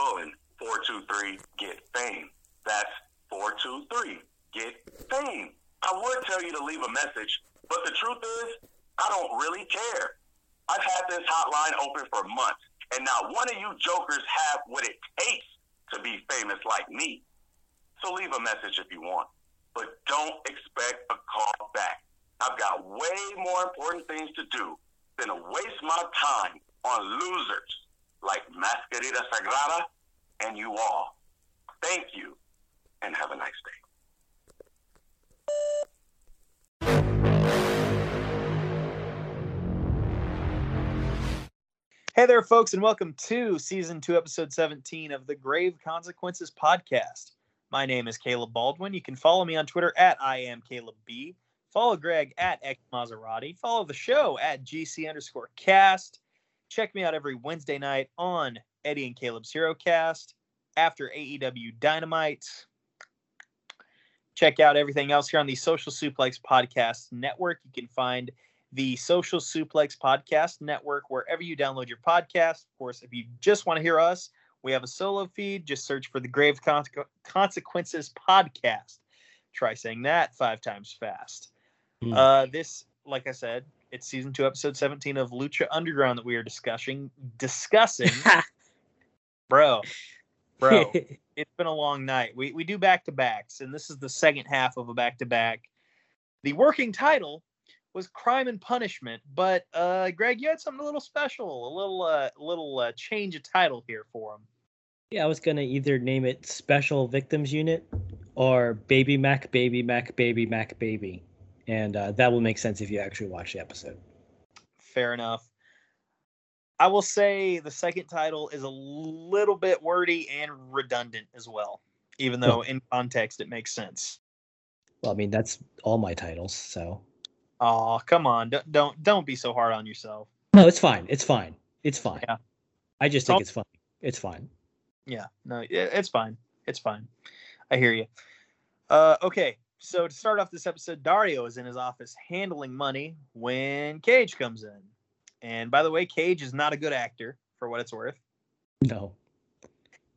colon 423 get fame. That's 423 get fame. I would tell you to leave a message, but the truth is, I don't really care. I've had this hotline open for months, and not one of you jokers have what it takes to be famous like me. So leave a message if you want, but don't expect a call back. I've got way more important things to do than to waste my time on losers like Mascarita Sagrada and you all. Thank you, and have a nice day. Hey there, folks, and welcome to season two, episode 17 of the Grave Consequences podcast. My name is Caleb Baldwin. You can follow me on Twitter at I am Caleb B. Follow Greg at X Maserati. Follow the show at GC underscore cast. Check me out every Wednesday night on Eddie and Caleb's Hero Cast after AEW Dynamite. Check out everything else here on the Social Suplex Podcast Network. You can find the Social Suplex Podcast Network wherever you download your podcast. Of course, if you just want to hear us, we have a solo feed. Just search for the Grave Con- Consequences Podcast. Try saying that five times fast. Hmm. Uh, this, like I said, it's season two, episode 17 of Lucha Underground that we are discussing. Discussing, bro, bro. it's been a long night. We we do back to backs, and this is the second half of a back to back. The working title was Crime and Punishment, but uh, Greg, you had something a little special, a little uh, little uh, change of title here for him. yeah, I was gonna either name it Special Victims Unit or Baby Mac Baby Mac Baby Mac Baby, and uh, that will make sense if you actually watch the episode. Fair enough. I will say the second title is a little bit wordy and redundant as well, even though in context it makes sense. Well, I mean that's all my titles, so Oh, come on. Don't don't, don't be so hard on yourself. no, it's fine. It's fine. It's fine. Yeah. I just think it's fine. It's fine. Yeah, no, it's fine. It's fine. I hear you. Uh, okay, so to start off this episode, Dario is in his office handling money when Cage comes in. And by the way, Cage is not a good actor for what it's worth. No.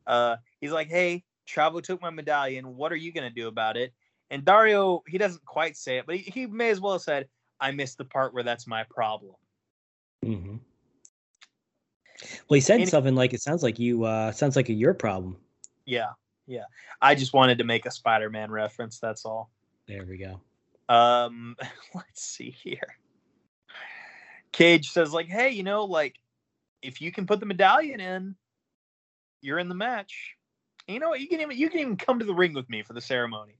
Uh, he's like, "Hey, Chavo took my medallion. What are you gonna do about it?" And Dario, he doesn't quite say it, but he, he may as well have said, "I missed the part where that's my problem." Mm-hmm. Well, he said Any- something like, "It sounds like you. uh Sounds like a your problem." Yeah, yeah. I just wanted to make a Spider-Man reference. That's all. There we go. Um, let's see here. Cage says, like, hey, you know, like, if you can put the medallion in, you're in the match. And you know what? You can even you can even come to the ring with me for the ceremony.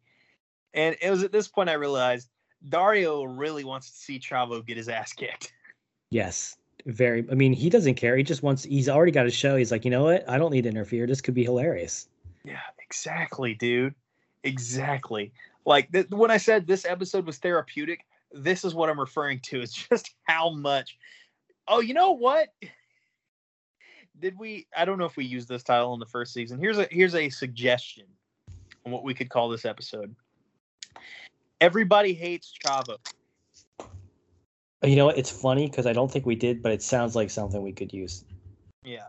And it was at this point I realized Dario really wants to see Chavo get his ass kicked. Yes. Very. I mean, he doesn't care. He just wants. He's already got a show. He's like, you know what? I don't need to interfere. This could be hilarious. Yeah, exactly, dude. Exactly. Like th- when I said this episode was therapeutic, this is what I'm referring to. It's just how much. Oh, you know what? Did we? I don't know if we used this title in the first season. Here's a here's a suggestion on what we could call this episode. Everybody hates Chavo. You know what? It's funny because I don't think we did, but it sounds like something we could use. Yeah,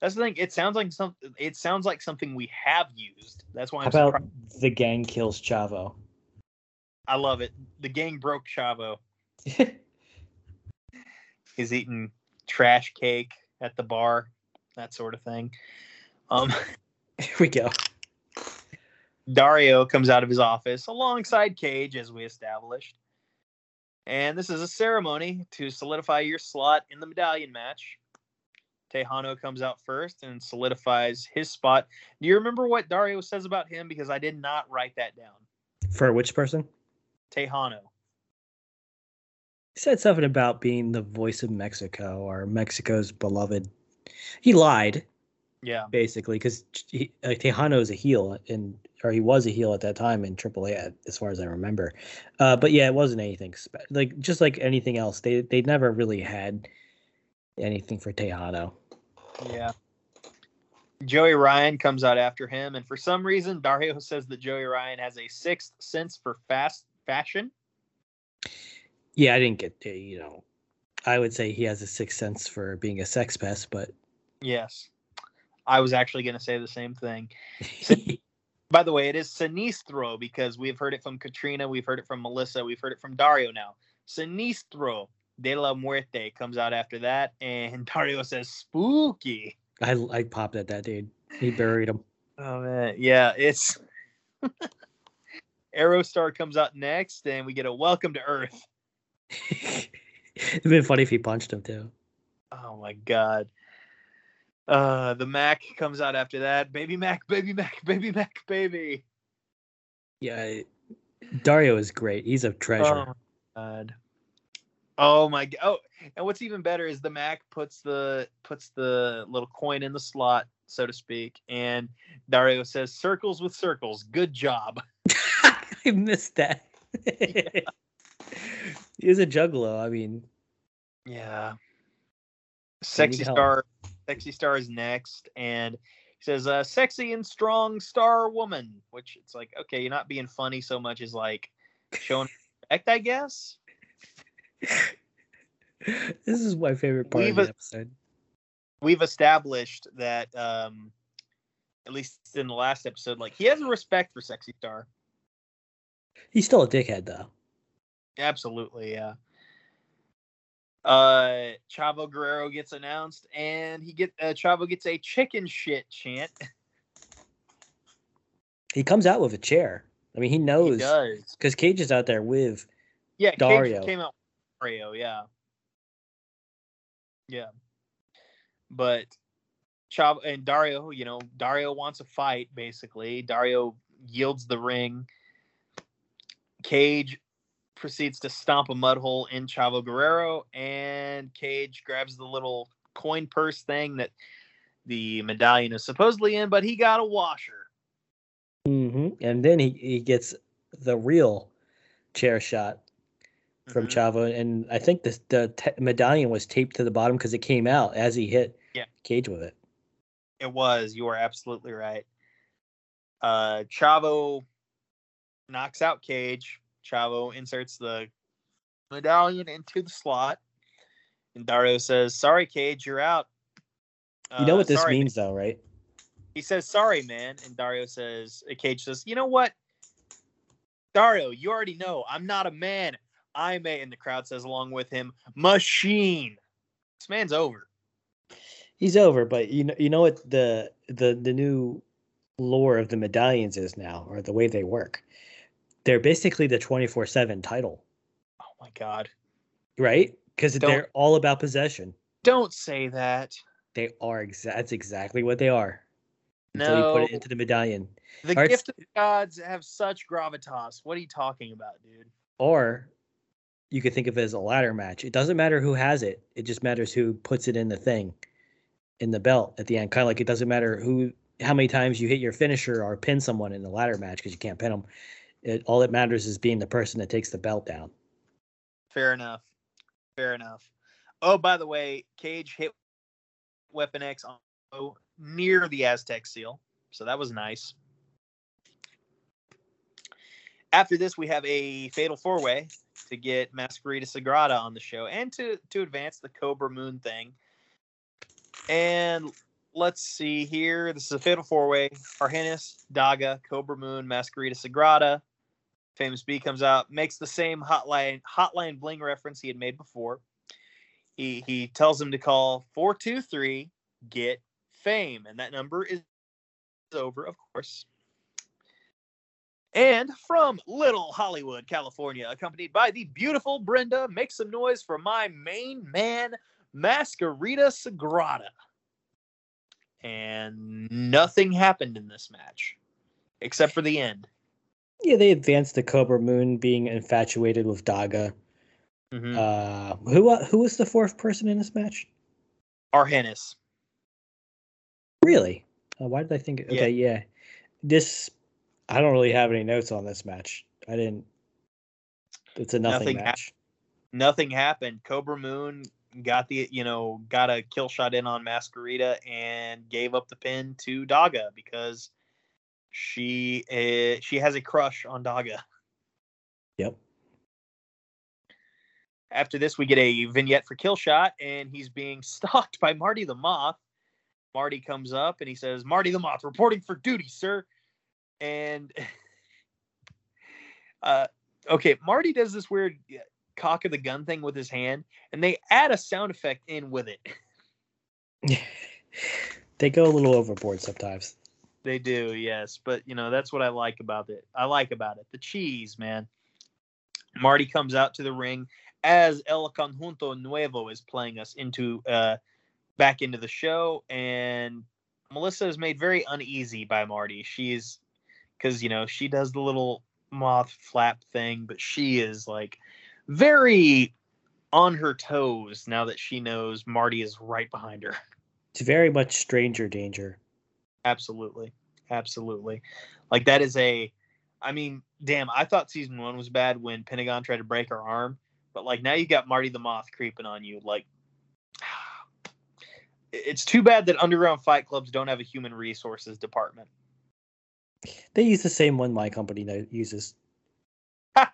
that's the thing. It sounds like something. It sounds like something we have used. That's why I'm about surprised. the gang kills Chavo? I love it. The gang broke Chavo. He's eating trash cake at the bar, that sort of thing. Um, Here we go. Dario comes out of his office alongside Cage, as we established. And this is a ceremony to solidify your slot in the medallion match. Texano comes out first and solidifies his spot. Do you remember what Dario says about him? Because I did not write that down. For which person? Texano. He said something about being the voice of Mexico or Mexico's beloved. He lied Yeah. basically because uh, Texano is a heel and or he was a heel at that time in AAA, as far as I remember. Uh, but yeah, it wasn't anything spe- like just like anything else. They they never really had anything for Texano. Yeah. Joey Ryan comes out after him, and for some reason, Dario says that Joey Ryan has a sixth sense for fast fashion. Yeah, I didn't get uh, you know. I would say he has a sixth sense for being a sex pest, but Yes. I was actually going to say the same thing. By the way, it is Sinistro because we've heard it from Katrina, we've heard it from Melissa, we've heard it from Dario now. Sinistro de la Muerte comes out after that, and Dario says spooky. I I popped at that dude. He buried him. Oh man, yeah, it's Aerostar comes out next, and we get a welcome to Earth. It'd been funny if he punched him too. Oh my god. Uh, the Mack comes out after that. Baby Mac, baby Mac, baby Mac, baby. Yeah, Dario is great. He's a treasure. Oh god. Oh my god. Oh, and what's even better is the Mack puts the puts the little coin in the slot, so to speak, and Dario says, "Circles with circles. Good job." I missed that. Yeah. He's a juggalo. I mean, yeah. Sexy star, sexy star is next, and he says, uh, "Sexy and strong star woman," which it's like, okay, you're not being funny so much as like showing respect, I guess. this is my favorite part we've of the episode. We've established that, um, at least in the last episode, like he has a respect for Sexy Star. He's still a dickhead, though. Absolutely, yeah. Uh, Chavo Guerrero gets announced, and he get uh, Chavo gets a chicken shit chant. He comes out with a chair. I mean, he knows because Cage is out there with yeah. Dario Cage came out Dario, yeah, yeah. But Chavo and Dario, you know, Dario wants a fight. Basically, Dario yields the ring. Cage proceeds to stomp a mud hole in Chavo Guerrero, and Cage grabs the little coin purse thing that the medallion is supposedly in, but he got a washer. Mm-hmm. And then he, he gets the real chair shot from mm-hmm. Chavo, and I think the the te- medallion was taped to the bottom because it came out as he hit yeah. Cage with it. It was. You are absolutely right. Uh, Chavo knocks out Cage. Chavo inserts the medallion into the slot, and Dario says, "Sorry, Cage, you're out." Uh, you know what this sorry, means, man. though, right? He says, "Sorry, man," and Dario says, uh, "Cage says, you know what, Dario, you already know I'm not a man. I'm a," and the crowd says along with him, "Machine." This man's over. He's over, but you know, you know what the the the new lore of the medallions is now, or the way they work they're basically the 24/7 title. Oh my god. Right? Cuz they're all about possession. Don't say that. They are exa- that's exactly what they are. Until no. you put it into the medallion. The gift of the gods have such gravitas. What are you talking about, dude? Or you could think of it as a ladder match. It doesn't matter who has it. It just matters who puts it in the thing, in the belt at the end. Kind of like it doesn't matter who, how many times you hit your finisher or pin someone in the ladder match because you can't pin them. It, all that matters is being the person that takes the belt down. Fair enough. Fair enough. Oh, by the way, Cage hit Weapon X on near the Aztec seal, so that was nice. After this, we have a fatal four way to get Mascarita Sagrada on the show and to to advance the Cobra Moon thing. And let's see here. This is a fatal four way. Argenis, Daga, Cobra Moon, Mascarita Sagrada. Famous B comes out, makes the same hotline hotline bling reference he had made before. He he tells him to call 423 get fame and that number is over of course. And from Little Hollywood, California, accompanied by the beautiful Brenda, make some noise for my main man, Mascarita Sagrada. And nothing happened in this match except for the end. Yeah, they advanced the Cobra Moon being infatuated with Daga. Mm-hmm. Uh, who uh, who was the fourth person in this match? Argenis. Really? Uh, why did I think? Okay, yeah. yeah. This I don't really have any notes on this match. I didn't. It's a nothing, nothing match. Ha- nothing happened. Cobra Moon got the you know got a kill shot in on Mascarita and gave up the pin to Daga because she uh, she has a crush on Daga. Yep. After this, we get a vignette for Killshot, and he's being stalked by Marty the Moth. Marty comes up and he says, Marty the Moth reporting for duty, sir. And uh, okay, Marty does this weird cock of the gun thing with his hand, and they add a sound effect in with it. they go a little overboard sometimes. They do, yes, but you know that's what I like about it. I like about it the cheese, man. Marty comes out to the ring as El Conjunto Nuevo is playing us into uh back into the show, and Melissa is made very uneasy by Marty. She's because you know she does the little moth flap thing, but she is like very on her toes now that she knows Marty is right behind her. It's very much stranger danger. Absolutely. Absolutely. Like that is a I mean, damn, I thought season one was bad when Pentagon tried to break her arm, but like now you got Marty the Moth creeping on you. Like it's too bad that underground fight clubs don't have a human resources department. They use the same one my company now uses.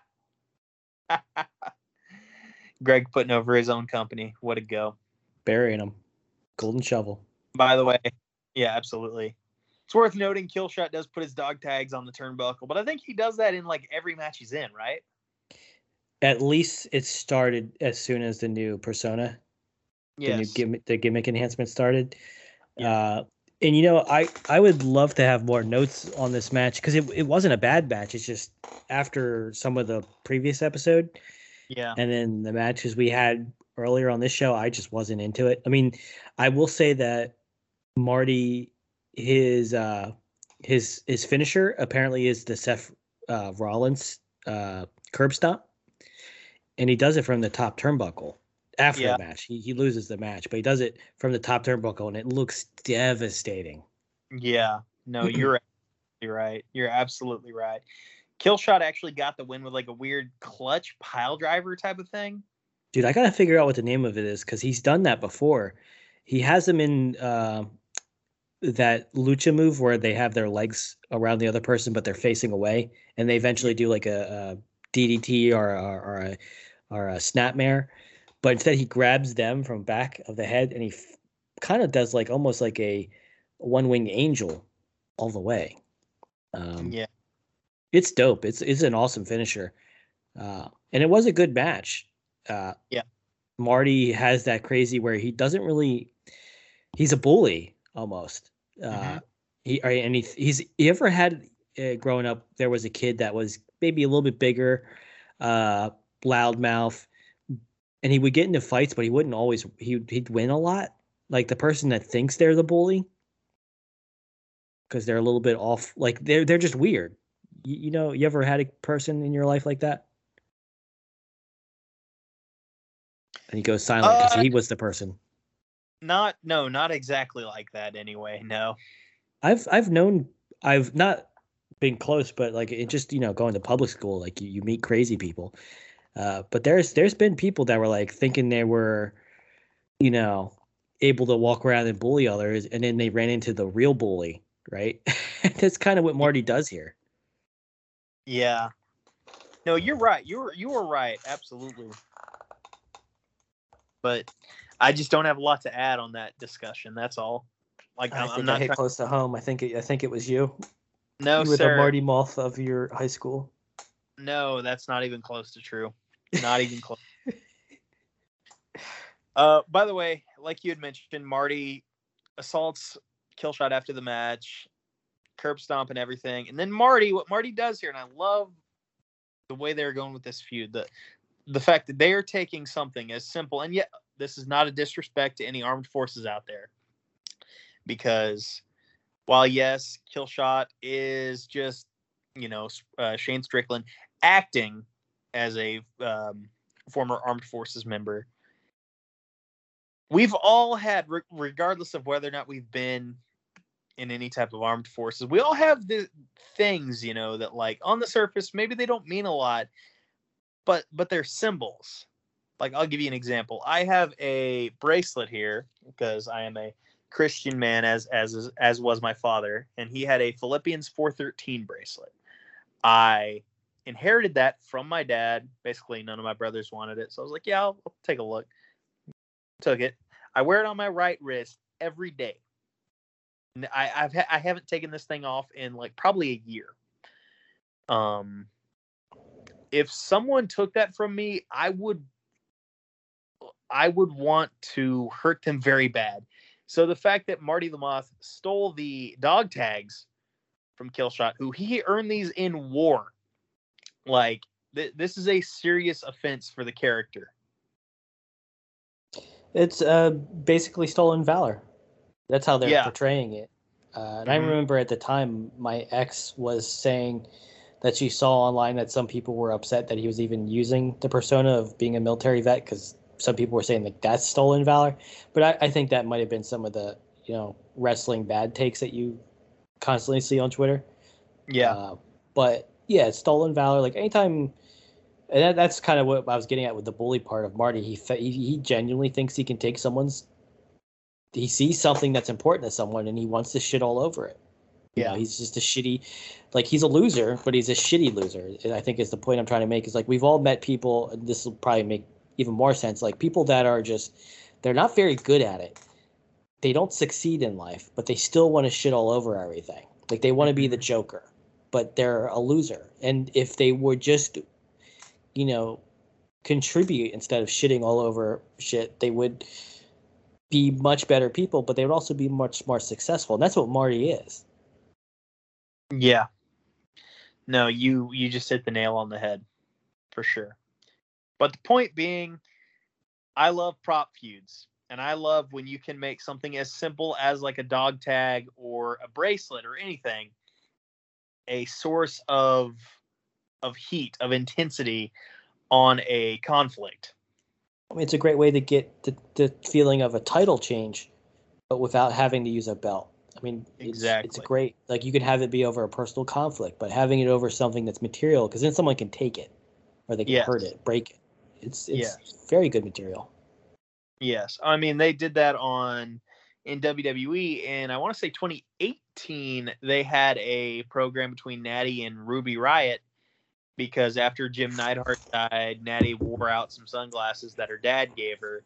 Greg putting over his own company. What a go. Burying them. Golden shovel. By the way, yeah, absolutely. It's worth noting Killshot does put his dog tags on the turnbuckle, but I think he does that in like every match he's in, right? At least it started as soon as the new persona, yes. the new gimmick, the gimmick enhancement started. Yeah. Uh, and you know, I I would love to have more notes on this match because it it wasn't a bad match. It's just after some of the previous episode, yeah, and then the matches we had earlier on this show, I just wasn't into it. I mean, I will say that Marty, his uh his his finisher apparently is the Seth uh, Rollins uh, curb stop, and he does it from the top turnbuckle after yeah. the match. He, he loses the match, but he does it from the top turnbuckle, and it looks devastating. Yeah, no, you're you're right. You're absolutely right. Killshot actually got the win with like a weird clutch pile driver type of thing. Dude, I gotta figure out what the name of it is because he's done that before. He has them in uh, that lucha move where they have their legs around the other person, but they're facing away, and they eventually do like a, a DDT or, or, or a or a snapmare but instead he grabs them from back of the head and he f- kind of does like almost like a one wing angel all the way. Um, yeah, it's dope. It's it's an awesome finisher, uh, and it was a good match. Uh, yeah, Marty has that crazy where he doesn't really. He's a bully almost. Uh, mm-hmm. He and he he's he ever had uh, growing up. There was a kid that was maybe a little bit bigger, uh, loudmouth and he would get into fights, but he wouldn't always. He he'd win a lot. Like the person that thinks they're the bully, because they're a little bit off. Like they're they're just weird. You, you know, you ever had a person in your life like that? And he goes silent because uh, he was the person. Not no, not exactly like that. Anyway, no. I've I've known I've not been close, but like it just you know going to public school, like you, you meet crazy people, uh, but there's there's been people that were like thinking they were, you know, able to walk around and bully others, and then they ran into the real bully, right? That's kind of what Marty does here. Yeah. No, you're right. You were you were right. Absolutely. But I just don't have a lot to add on that discussion. That's all. Like I I'm, I'm not I close to home. I think it, I think it was you. No, you were sir. the Marty Moth of your high school. No, that's not even close to true. Not even close. uh, by the way, like you had mentioned, Marty assaults Killshot after the match, curb stomp and everything, and then Marty. What Marty does here, and I love the way they're going with this feud. The the fact that they are taking something as simple, and yet this is not a disrespect to any armed forces out there, because while yes, Killshot is just you know uh, Shane Strickland acting as a um, former armed forces member. We've all had, re- regardless of whether or not we've been in any type of armed forces, we all have the things, you know, that like on the surface maybe they don't mean a lot, but but they're symbols. Like I'll give you an example. I have a bracelet here because I am a Christian man, as as as was my father, and he had a Philippians four thirteen bracelet. I inherited that from my dad. Basically, none of my brothers wanted it. So I was like, yeah, I'll, I'll take a look. Took it. I wear it on my right wrist every day. I, I've ha- I haven't taken this thing off in like probably a year. Um, if someone took that from me, I would I would want to hurt them very bad. So the fact that Marty the Moth stole the dog tags from Killshot, who he earned these in war, like th- this is a serious offense for the character. It's uh, basically stolen valor. That's how they're Yeah. portraying it. Uh, and I Mhm. remember at the time, my ex was saying that she saw online that some people were upset that he was even using the persona of being a military vet because some people were saying like that's stolen valor. But I, I think that might have been some of the you know wrestling bad takes that you constantly see on Twitter. Yeah, Uh, but yeah, it's stolen valor. Like anytime, and that, that's kind of what I was getting at with the bully part of Marty. He he, he genuinely thinks he can take someone's. He sees something that's important to someone, and he wants to shit all over it. You know, Yeah. he's just a shitty, like he's a loser, but he's a shitty loser. And I think is the point I'm trying to make. Is like we've all met people, and this will probably make even more sense. Like people that are just, they're not very good at it. They don't succeed in life, but they still want to shit all over everything. Like they want to be the mm-hmm. Joker, but they're a loser. And if they would just, you know, contribute instead of shitting all over shit, they would be much better people, but they would also be much more successful. And that's what Marty is. yeah. No, you you just hit the nail on the head, for sure. But the point being, I love prop feuds, and I love when you can make something as simple as like a dog tag or a bracelet or anything a source of of heat of intensity on a conflict. I mean, it's a great way to get the, the feeling of a title change, but without having to use a belt. I mean, it's, it's great. Like you could have it be over a personal conflict, but having it over something that's material, because then someone can take it, or they can Yes. hurt it, break it. It's it's Yes. very good material. Yes, I mean they did that on in WWE, and I want to say 2018 they had a program between Natty and Ruby Riot because after Jim Neidhart died, Natty wore out some sunglasses that her dad gave her,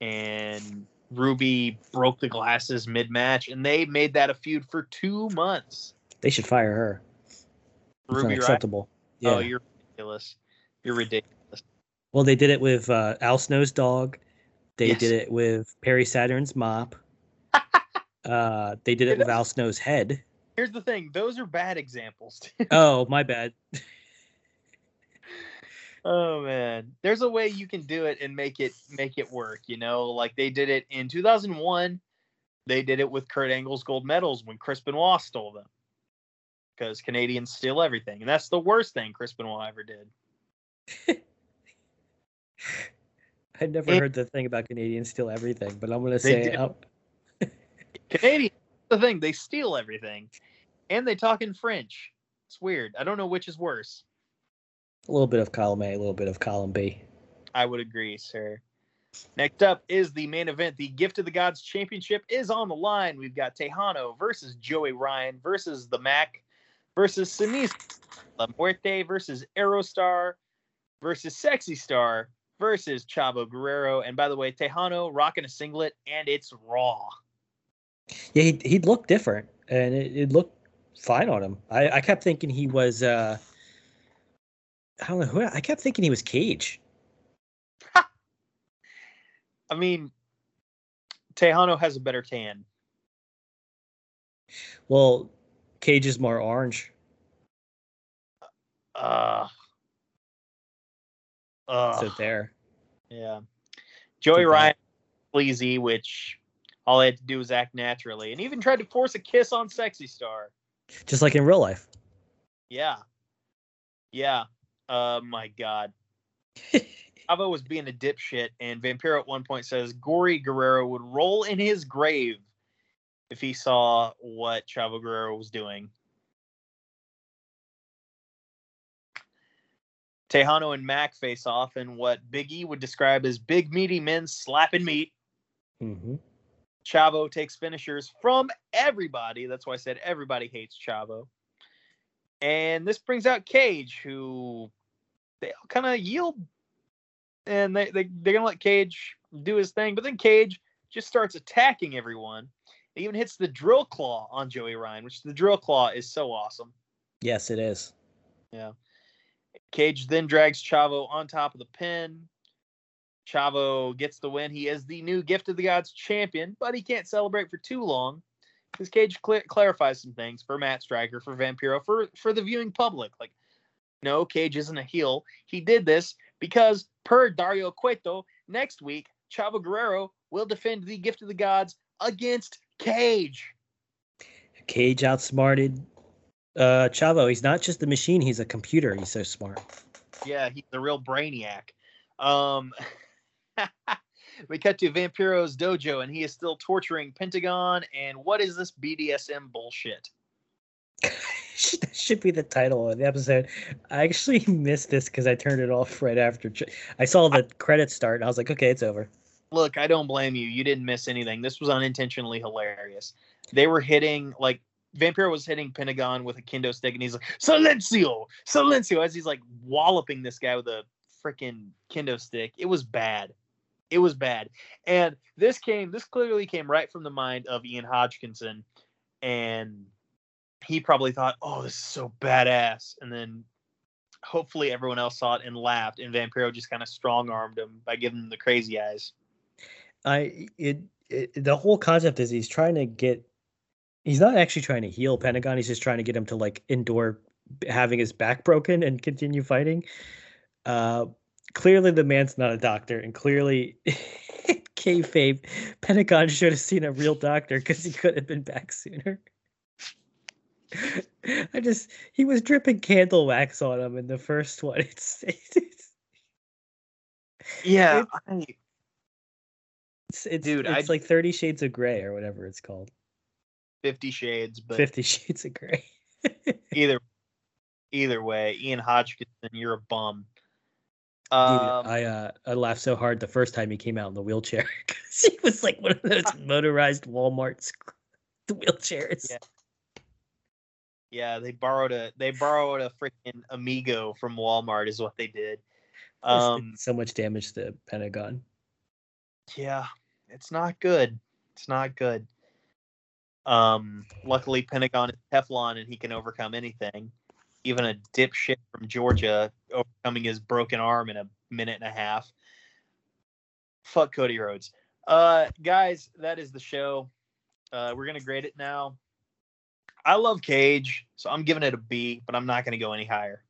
and Ruby broke the glasses mid match, and they made that a feud for two months. They should fire her. It's Ruby Riot. unacceptable. Yeah. Oh, you're ridiculous. You're ridiculous. Well, they did it with uh, Al Snow's dog. They Yes. did it with Perry Saturn's mop. uh, they did it with Al Snow's head. Here's the thing: those are bad examples. Oh, my bad. Oh man, there's a way you can do it and make it make it work. You know, like they did it in 2001. They did it with Kurt Angle's gold medals when Chris Benoit stole them, because Canadians steal everything, and that's the worst thing Chris Benoit ever did. I never heard the thing about Canadians steal everything, but I'm gonna say did. it. out. Canadians, the thing they steal everything, and they talk in French. It's weird. I don't know which is worse. a little bit of column A, a little bit of column B. I would agree, sir. Next up is the main event. The Gift of the Gods Championship is on the line. We've got Texano versus Joey Ryan versus the Mack versus Sinise La Muerte versus Aerostar versus Sexy Star versus Chavo Guerrero. And by the way, Texano rocking a singlet and it's raw. Yeah, he he looked different, and it, it looked fine on him. I, I kept thinking he was. uh I don't know who. I kept thinking he was Cage. I mean, Texano has a better tan. Well, Cage is more orange. Uh, uh, So there. Yeah. Joey Ryan sleazy, which all I had to do was act naturally, and even tried to force a kiss on Sexy Star. Just like in real life. Yeah. Yeah. Uh my god. Chavo was being a dipshit, and Vampiro at one point says Gory Guerrero would roll in his grave if he saw what Chavo Guerrero was doing. Texano and Mack face off in what Big E would describe as big meaty men slapping meat. hmm Chavo takes finishers from everybody. That's why I said everybody hates Chavo. And this brings out Cage, who they all kind of yield and they, they, they're going to let Cage do his thing. But then Cage just starts attacking everyone He even hits the drill claw on Joey Ryan, which the drill claw is so awesome. Yes, it is. Yeah. Cage then drags Chavo on top of the pin. Chavo gets the win. He is the new Gift of the Gods champion, but he can't celebrate for too long because Cage cl- clarifies some things for Matt Striker, for Vampiro, for for the viewing public. Like, no, Cage isn't a heel. He did this because, per Dario Cueto, next week Chavo Guerrero will defend the Gift of the Gods against Cage. Cage outsmarted uh, Chavo. He's not just a machine; he's a computer. He's so smart. Yeah, he's a real brainiac. Um, we cut to Vampiro's dojo, and he is still torturing Pentagon. And what is this BDSM bullshit? that should be the title of the episode. I actually missed this because I turned it off right after I saw the credits start, and I was like, "Okay, it's over." Look, I don't blame you. You didn't miss anything. This was unintentionally hilarious. They were hitting like Vampiro was hitting Pentagon with a kendo stick, and he's like, Silencio, Silencio, as he's like walloping this guy with a freaking kendo stick. It was bad. It was bad. And this came, this clearly came right from the mind of Ian Hodgkinson. And he probably thought, oh, this is so badass. And then hopefully everyone else saw it and laughed. And Vampiro just kind of strong armed him by giving him the crazy eyes. I, it, it, the whole concept is he's trying to get he's not actually trying to heal Pentagon. He's just trying to get him to like endure having his back broken and continue fighting. Uh, clearly, the man's not a doctor, and clearly, kayfabe, Pentagon should have seen a real doctor because he could have been back sooner. I just he was dripping candle wax on him in the first one. It's, it's yeah, it's, it's dude, it's I, like Thirty Shades of Grey or whatever it's called. Fifty Shades, but Fifty Shades of Grey. either either way, Ian Hodgkinson, you're a bum. Um, Dude, I uh, I laughed so hard the first time he came out in the wheelchair because he was like one of those motorized Walmart wheelchairs. Yeah. yeah, they borrowed a they borrowed a freaking Amigo from Walmart is what they did. Um, so much damage to the Pentagon. Yeah, it's not good. It's not good. Um, luckily, Pentagon is Teflon and he can overcome anything. Even a dipshit from Georgia overcoming his broken arm in a minute and a half. Fuck Cody Rhodes. Uh, guys, that is the show. Uh, we're gonna grade it now. I love Cage, so I'm giving it a B, but I'm not gonna go any higher.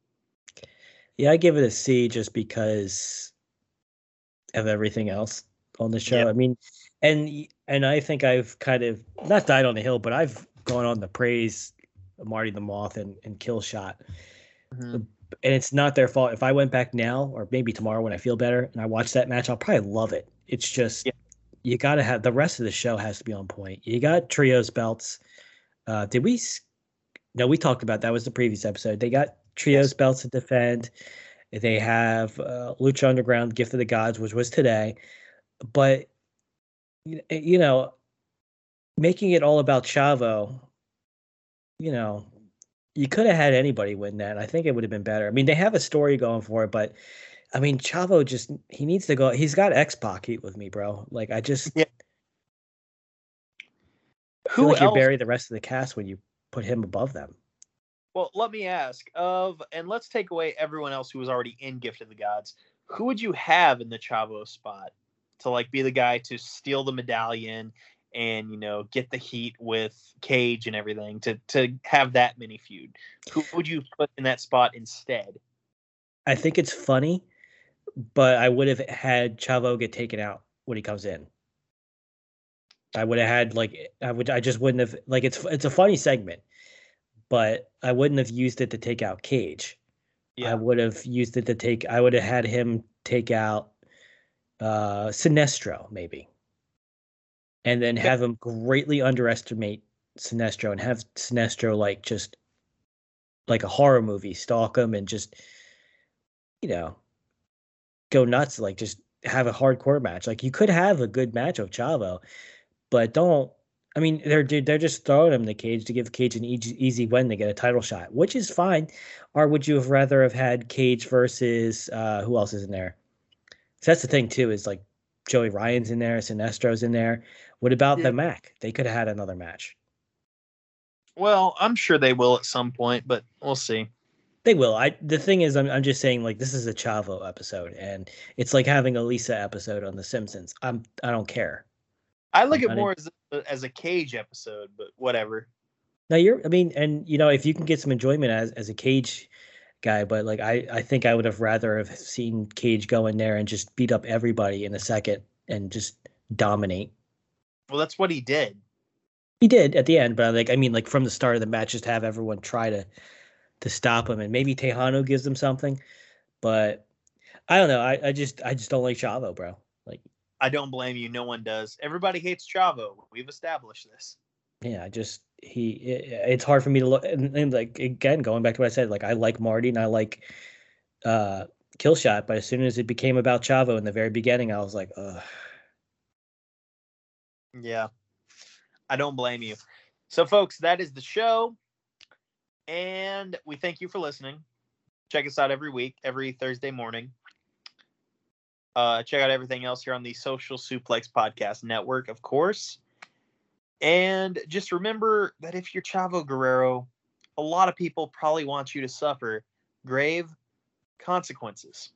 Yeah, I give it a C just because of everything else on the show. Yep. I mean, and and I think I've kind of not died on the hill, but I've gone on the praise Marty the Moth and, and Killshot. Mm-hmm. And it's not their fault. If I went back now or maybe tomorrow when I feel better and I watch that match, I'll probably love it. It's just yeah. you got to have the rest of the show has to be on point. You got trios belts. Uh, did we? No, we talked about that was the previous episode. They got trios yes. belts to defend. They have uh, Lucha Underground, Gift of the Gods, which was today. But you know, making it all about Chavo, you know, you could have had anybody win that. I think it would have been better. I mean, they have a story going for it, but I mean, Chavo just he needs to go. He's got X Pac heat with me, bro. Like I just yeah. Who like you bury the rest of the cast when you put him above them. Well, let me ask of, and let's take away everyone else who was already in Gift of the Gods. Who would you have in the Chavo spot? to like be the guy to steal the medallion and you know get the heat with Cage and everything to to have that mini feud. Who would you put in that spot instead? I think it's funny, but I would have had Chavo get taken out when he comes in. I would have had like I would I just wouldn't have like it's it's a funny segment, but I wouldn't have used it to take out Cage. Yeah. I would have used it to take I would have had him take out uh, Sinestro, maybe, and then have him greatly underestimate Sinestro and have Sinestro like just like a horror movie, stalk him and just you know go nuts, like just have a hardcore match. Like you could have a good match of Chavo, but don't. I mean, they're they're just throwing him in the cage to give Cage an easy, easy win to get a title shot, which is fine. Or would you have rather have had Cage versus uh, who else is in there? So that's the thing too is like Joey Ryan's in there, Sinestro's in there. What about Yeah. the Mack? They could have had another match. Well, I'm sure they will at some point, but we'll see. They will. I the thing is, I'm I'm just saying like this is a Chavo episode, and it's like having a Lisa episode on The Simpsons. I'm I don't care. I look at more as a, as a cage episode, but whatever. Now you're, I mean, and you know, if you can get some enjoyment as as a Cage guy, but like I I think I would have rather have seen Cage go in there and just beat up everybody in a second and just dominate. Well, that's what he did. He did at the end, but like I mean, like from the start of the match, just have everyone try to to stop him, and maybe Texano gives them something, but I don't know. I, I just I just don't like Chavo, bro. Like I don't blame you. No one does. Everybody hates Chavo. We've established this. yeah, I just he it, it's hard for me to look and, and like again going back to what I said, like I like Marty and I like uh Killshot, but as soon as it became about Chavo in the very beginning, I was like, ugh. Yeah. I don't blame you. So, folks, that is the show. And we thank you for listening. Check us out every week, every Thursday morning. Uh, check out everything else here on the Social Suplex Podcast Network, of course. And just remember that if you're Chavo Guerrero, a lot of people probably want you to suffer grave consequences.